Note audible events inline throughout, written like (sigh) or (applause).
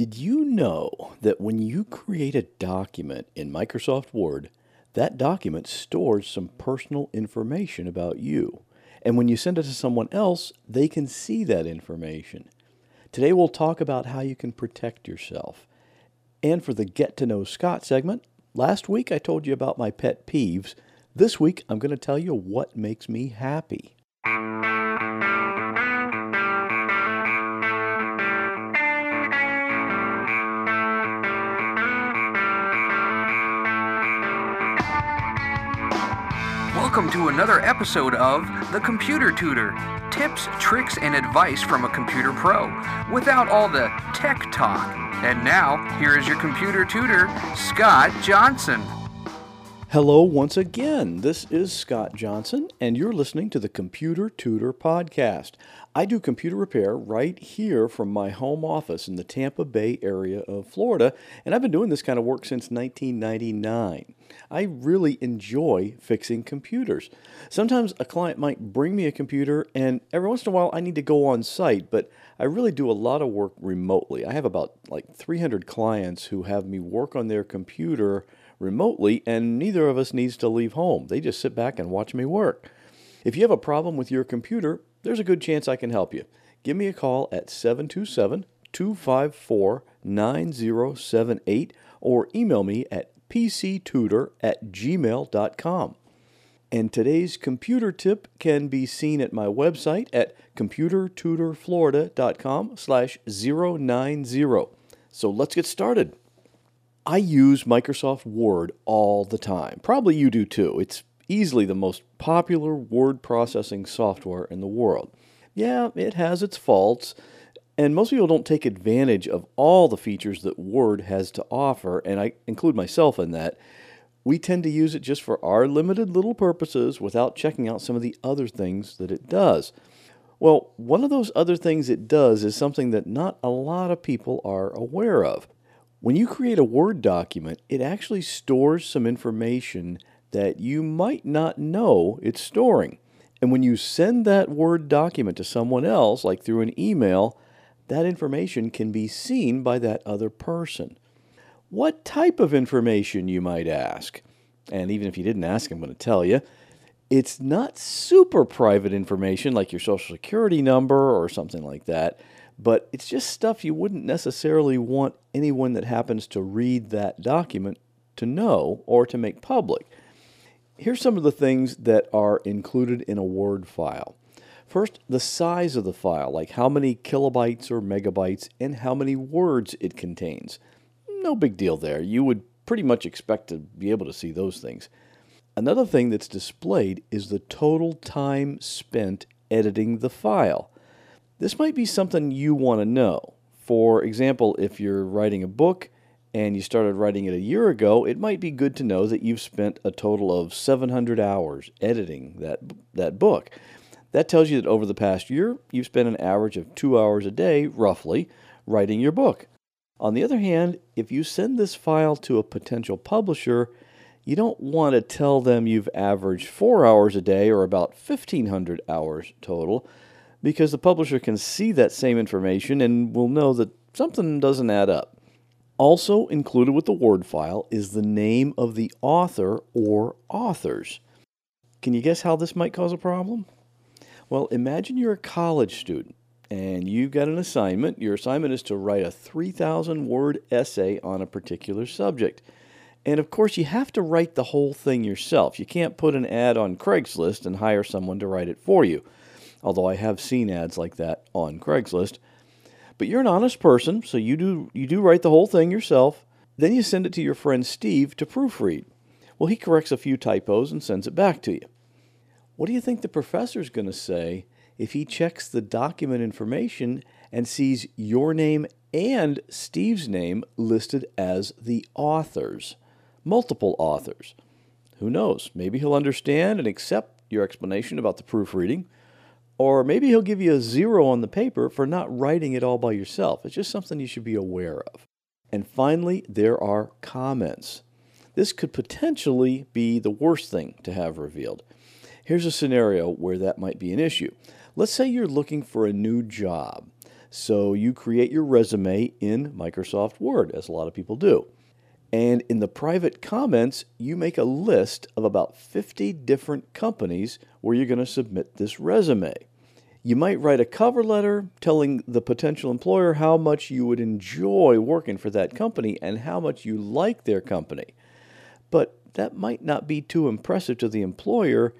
Did you know that when you create a document in Microsoft Word, that document stores some personal information about you? And when you send it to someone else, they can see that information. Today we'll talk about how you can protect yourself. And for the Get to Know Scott segment, last week I told you about my pet peeves. This week I'm going to tell you what makes me happy. Welcome to another episode of The Computer Tutor tips, tricks, and advice from a computer pro without all the tech talk. And now, here is your computer tutor, Scott Johnson. Hello, once again. This is Scott Johnson, and you're listening to the Computer Tutor Podcast. I do computer repair right here from my home office in the Tampa Bay area of Florida, and I've been doing this kind of work since 1999. I really enjoy fixing computers. Sometimes a client might bring me a computer, and every once in a while I need to go on site, but I really do a lot of work remotely. I have about like 300 clients who have me work on their computer remotely, and neither of us needs to leave home. They just sit back and watch me work. If you have a problem with your computer, there's a good chance I can help you. Give me a call at 727 254 9078 or email me at pctutor at gmail.com. And today's computer tip can be seen at my website at computertutorflorida.com slash 090. So let's get started. I use Microsoft Word all the time. Probably you do too. It's easily the most popular word processing software in the world. Yeah, it has its faults, and most people don't take advantage of all the features that Word has to offer, and I include myself in that. We tend to use it just for our limited little purposes without checking out some of the other things that it does. Well, one of those other things it does is something that not a lot of people are aware of. When you create a Word document, it actually stores some information that you might not know it's storing. And when you send that Word document to someone else, like through an email, that information can be seen by that other person. What type of information, you might ask? And even if you didn't ask, I'm going to tell you. It's not super private information like your social security number or something like that but it's just stuff you wouldn't necessarily want anyone that happens to read that document to know or to make public. Here's some of the things that are included in a Word file. First, the size of the file, like how many kilobytes or megabytes and how many words it contains. No big deal there. You would pretty much expect to be able to see those things. Another thing that's displayed is the total time spent editing the file. This might be something you want to know. For example, if you're writing a book and you started writing it a year ago, it might be good to know that you've spent a total of 700 hours editing that, that book. That tells you that over the past year, you've spent an average of two hours a day, roughly, writing your book. On the other hand, if you send this file to a potential publisher, you don't want to tell them you've averaged four hours a day or about 1,500 hours total because the publisher can see that same information and will know that something doesn't add up. Also included with the Word file is the name of the author or authors. Can you guess how this might cause a problem? Well, imagine you're a college student and you've got an assignment. Your assignment is to write a 3,000 word essay on a particular subject. And of course, you have to write the whole thing yourself. You can't put an ad on Craigslist and hire someone to write it for you although I have seen ads like that on Craigslist. But you're an honest person, so you do you do write the whole thing yourself. Then you send it to your friend Steve to proofread. Well, he corrects a few typos and sends it back to you. What do you think the professor's going to say if he checks the document information and sees your name and Steve's name listed as the authors? Multiple authors. Who knows? Maybe he'll understand and accept your explanation about the proofreading or maybe he'll give you a zero on the paper for not writing it all by yourself. It's just something you should be aware of. And finally, there are comments. This could potentially be the worst thing to have revealed. Here's a scenario where that might be an issue. Let's say you're looking for a new job. So you create your resume in Microsoft Word, as a lot of people do. And in the private comments, you make a list of about 50 different companies where you're going to submit this resume. You might write a cover letter telling the potential employer how much you would enjoy working for that company and how much you like their company. But that might not be too impressive to the employer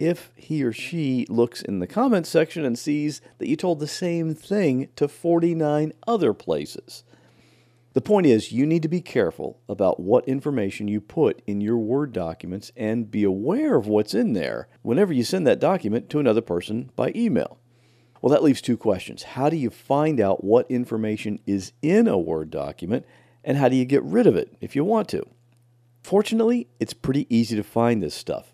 if he or she looks in the comments section and sees that you told the same thing to 49 other places. The point is, you need to be careful about what information you put in your Word documents and be aware of what's in there whenever you send that document to another person by email. Well, that leaves two questions. How do you find out what information is in a Word document, and how do you get rid of it if you want to? Fortunately, it's pretty easy to find this stuff.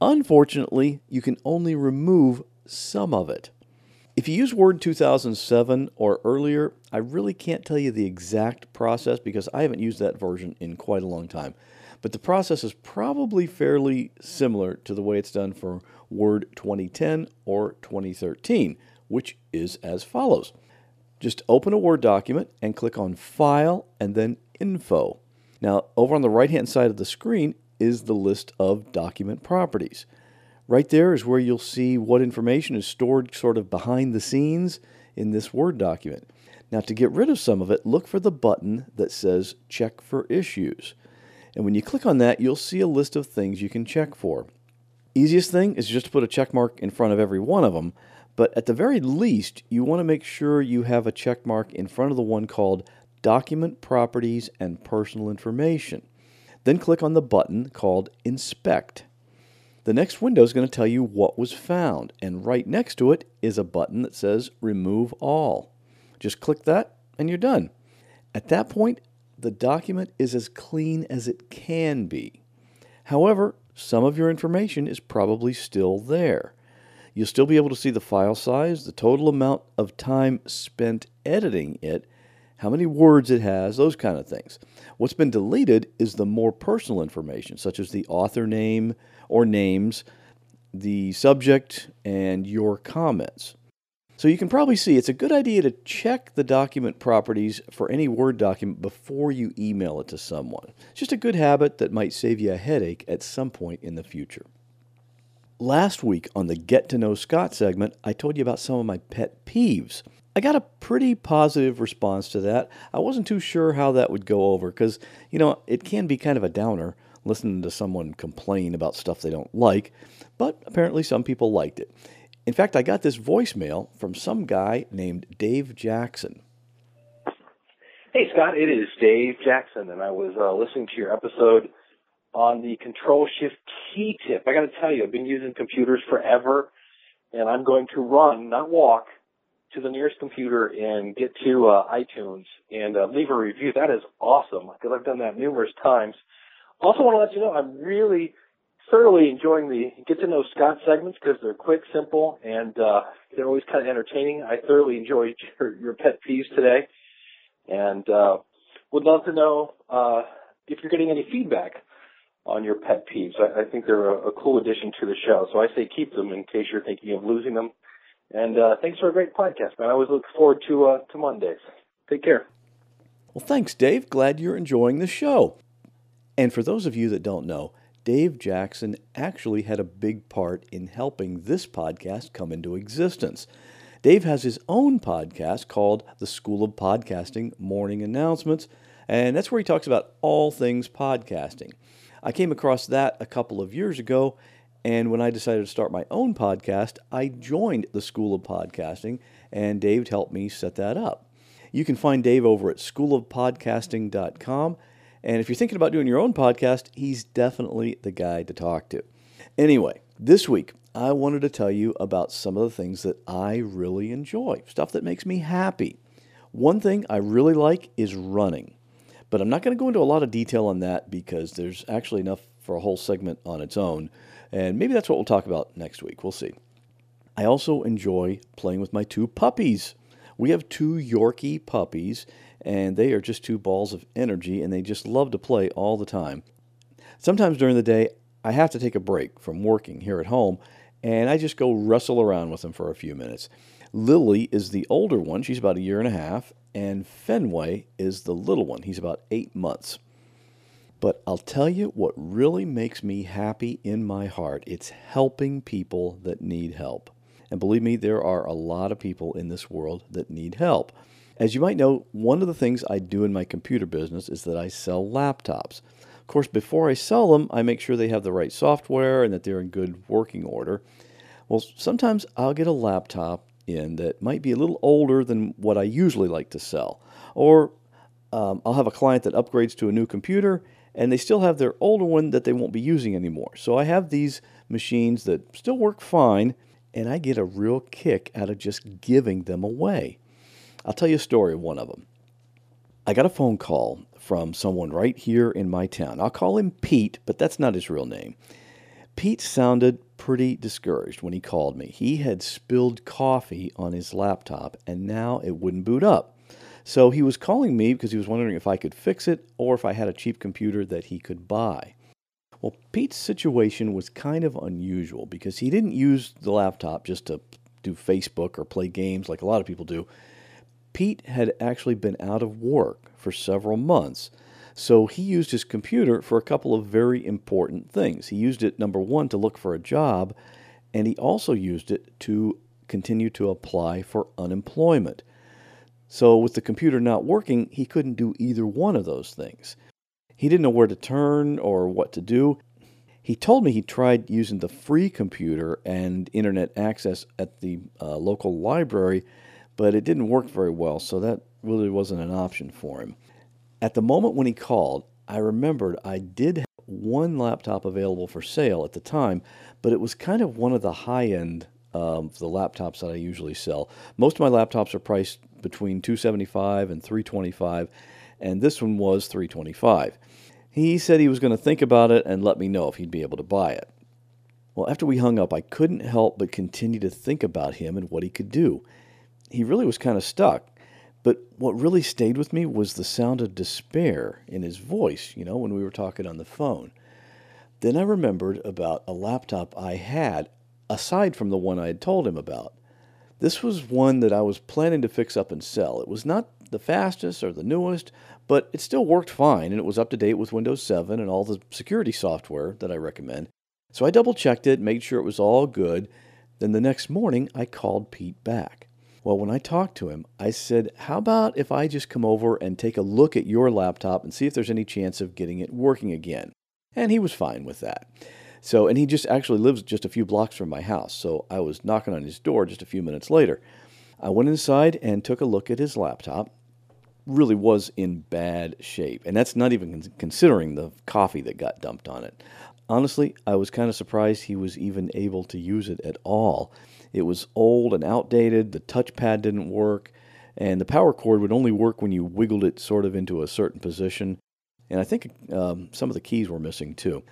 Unfortunately, you can only remove some of it. If you use Word 2007 or earlier, I really can't tell you the exact process because I haven't used that version in quite a long time. But the process is probably fairly similar to the way it's done for Word 2010 or 2013, which is as follows. Just open a Word document and click on File and then Info. Now, over on the right hand side of the screen is the list of document properties. Right there is where you'll see what information is stored sort of behind the scenes in this Word document. Now, to get rid of some of it, look for the button that says Check for Issues. And when you click on that, you'll see a list of things you can check for. Easiest thing is just to put a check mark in front of every one of them, but at the very least, you want to make sure you have a check mark in front of the one called Document Properties and Personal Information. Then click on the button called Inspect. The next window is going to tell you what was found, and right next to it is a button that says Remove All. Just click that, and you're done. At that point, the document is as clean as it can be. However, some of your information is probably still there. You'll still be able to see the file size, the total amount of time spent editing it, how many words it has, those kind of things. What's been deleted is the more personal information, such as the author name, or names, the subject, and your comments. So you can probably see it's a good idea to check the document properties for any Word document before you email it to someone. It's just a good habit that might save you a headache at some point in the future. Last week on the Get to Know Scott segment, I told you about some of my pet peeves. I got a pretty positive response to that. I wasn't too sure how that would go over because, you know, it can be kind of a downer listening to someone complain about stuff they don't like, but apparently some people liked it. In fact, I got this voicemail from some guy named Dave Jackson. Hey, Scott, it is Dave Jackson, and I was uh, listening to your episode on the Control Shift key tip. I got to tell you, I've been using computers forever, and I'm going to run, not walk, to the nearest computer and get to uh, iTunes and uh, leave a review. That is awesome because I've done that numerous times. Also want to let you know I'm really thoroughly enjoying the get to know Scott segments because they're quick, simple, and uh, they're always kind of entertaining. I thoroughly enjoyed (laughs) your, your pet peeves today, and uh, would love to know uh, if you're getting any feedback on your pet peeves. I, I think they're a, a, cool addition to the show, so I say keep them in case you're thinking of losing them. And uh, thanks for a great podcast, man. I always look forward to uh, to Mondays. Take care. Well, thanks, Dave. Glad you're enjoying the show. And for those of you that don't know, Dave Jackson actually had a big part in helping this podcast come into existence. Dave has his own podcast called The School of Podcasting Morning Announcements, and that's where he talks about all things podcasting. I came across that a couple of years ago, and when I decided to start my own podcast, I joined the School of Podcasting, and Dave helped me set that up. You can find Dave over at schoolofpodcasting.com and if you're thinking about doing your own podcast, he's definitely the guy to talk to. Anyway, this week, I wanted to tell you about some of the things that I really enjoy, stuff that makes me happy. One thing I really like is running, but I'm not going to go into a lot of detail on that because there's actually enough for a whole segment on its own, and maybe that's what we'll talk about next week. We'll see. I also enjoy playing with my two puppies. We have two Yorkie puppies, and they are just two balls of energy and they just love to play all the time. Sometimes during the day, I have to take a break from working here at home and I just go wrestle around with them for a few minutes. Lily is the older one. She's about a year and a half. And Fenway is the little one. He's about eight months. But I'll tell you what really makes me happy in my heart it's helping people that need help. And believe me, there are a lot of people in this world that need help. As you might know, one of the things I do in my computer business is that I sell laptops. Of course, before I sell them, I make sure they have the right software and that they're in good working order. Well, sometimes I'll get a laptop in that might be a little older than what I usually like to sell. Or um, I'll have a client that upgrades to a new computer and they still have their older one that they won't be using anymore. So I have these machines that still work fine, and I get a real kick out of just giving them away. I'll tell you a story of one of them. I got a phone call from someone right here in my town. I'll call him Pete, but that's not his real name. Pete sounded pretty discouraged when he called me. He had spilled coffee on his laptop and now it wouldn't boot up. So he was calling me because he was wondering if I could fix it or if I had a cheap computer that he could buy. Well, Pete's situation was kind of unusual because he didn't use the laptop just to do Facebook or play games like a lot of people do. Pete had actually been out of work for several months. So he used his computer for a couple of very important things. He used it, number one, to look for a job, and he also used it to continue to apply for unemployment. So, with the computer not working, he couldn't do either one of those things. He didn't know where to turn or what to do. He told me he tried using the free computer and internet access at the uh, local library, but it didn't work very well, so that really wasn't an option for him. At the moment when he called, I remembered I did have one laptop available for sale at the time, but it was kind of one of the high end um, the laptops that I usually sell. Most of my laptops are priced between 275 and 325 and this one was 325 he said he was going to think about it and let me know if he'd be able to buy it well after we hung up i couldn't help but continue to think about him and what he could do he really was kind of stuck but what really stayed with me was the sound of despair in his voice you know when we were talking on the phone then i remembered about a laptop i had aside from the one I had told him about. This was one that I was planning to fix up and sell. It was not the fastest or the newest, but it still worked fine and it was up to date with Windows 7 and all the security software that I recommend. So I double checked it, made sure it was all good. Then the next morning, I called Pete back. Well, when I talked to him, I said, How about if I just come over and take a look at your laptop and see if there's any chance of getting it working again? And he was fine with that. So, and he just actually lives just a few blocks from my house. So I was knocking on his door just a few minutes later. I went inside and took a look at his laptop. Really was in bad shape. And that's not even considering the coffee that got dumped on it. Honestly, I was kind of surprised he was even able to use it at all. It was old and outdated, the touchpad didn't work, and the power cord would only work when you wiggled it sort of into a certain position. And I think um, some of the keys were missing too.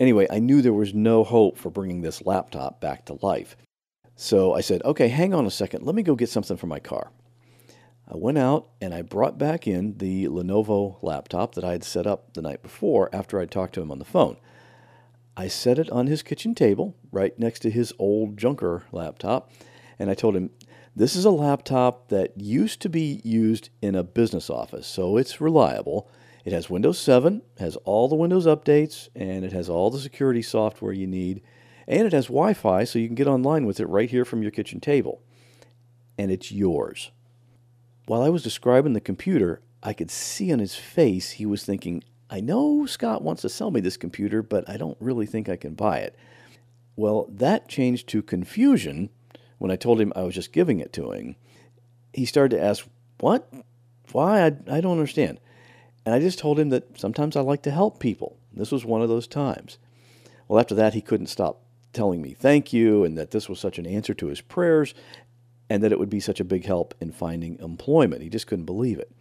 Anyway, I knew there was no hope for bringing this laptop back to life. So I said, okay, hang on a second. Let me go get something for my car. I went out and I brought back in the Lenovo laptop that I had set up the night before after I'd talked to him on the phone. I set it on his kitchen table right next to his old junker laptop, and I told him, This is a laptop that used to be used in a business office, so it's reliable. It has Windows 7, has all the Windows updates, and it has all the security software you need, and it has Wi Fi so you can get online with it right here from your kitchen table. And it's yours. While I was describing the computer, I could see on his face he was thinking, I know Scott wants to sell me this computer, but I don't really think I can buy it. Well, that changed to confusion when I told him I was just giving it to him. He started to ask, What? Why? I, I don't understand. And I just told him that sometimes I like to help people. This was one of those times. Well, after that, he couldn't stop telling me thank you and that this was such an answer to his prayers and that it would be such a big help in finding employment. He just couldn't believe it.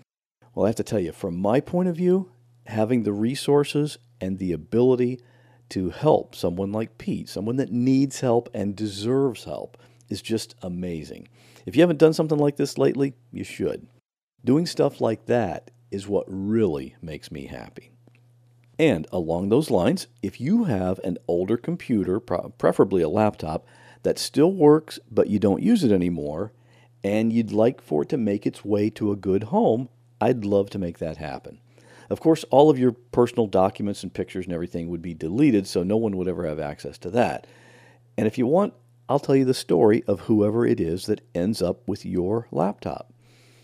Well, I have to tell you, from my point of view, having the resources and the ability to help someone like Pete, someone that needs help and deserves help, is just amazing. If you haven't done something like this lately, you should. Doing stuff like that is what really makes me happy. And along those lines, if you have an older computer, preferably a laptop, that still works but you don't use it anymore, and you'd like for it to make its way to a good home, I'd love to make that happen. Of course, all of your personal documents and pictures and everything would be deleted, so no one would ever have access to that. And if you want, I'll tell you the story of whoever it is that ends up with your laptop.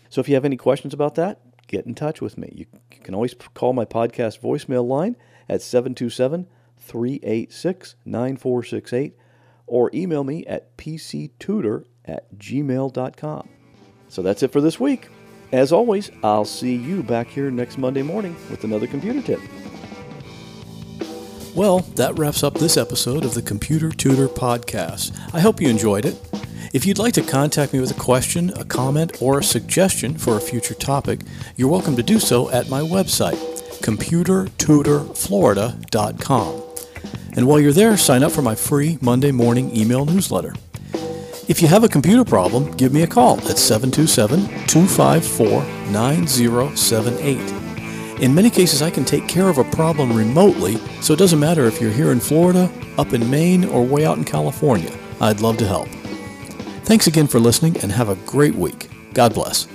So if you have any questions about that, get in touch with me. You can always call my podcast voicemail line at 727 386 9468 or email me at pctutor at gmail.com. So that's it for this week. As always, I'll see you back here next Monday morning with another computer tip. Well, that wraps up this episode of the Computer Tutor Podcast. I hope you enjoyed it. If you'd like to contact me with a question, a comment, or a suggestion for a future topic, you're welcome to do so at my website, computertutorflorida.com. And while you're there, sign up for my free Monday morning email newsletter. If you have a computer problem, give me a call at 727 254 9078. In many cases, I can take care of a problem remotely, so it doesn't matter if you're here in Florida, up in Maine, or way out in California. I'd love to help. Thanks again for listening and have a great week. God bless.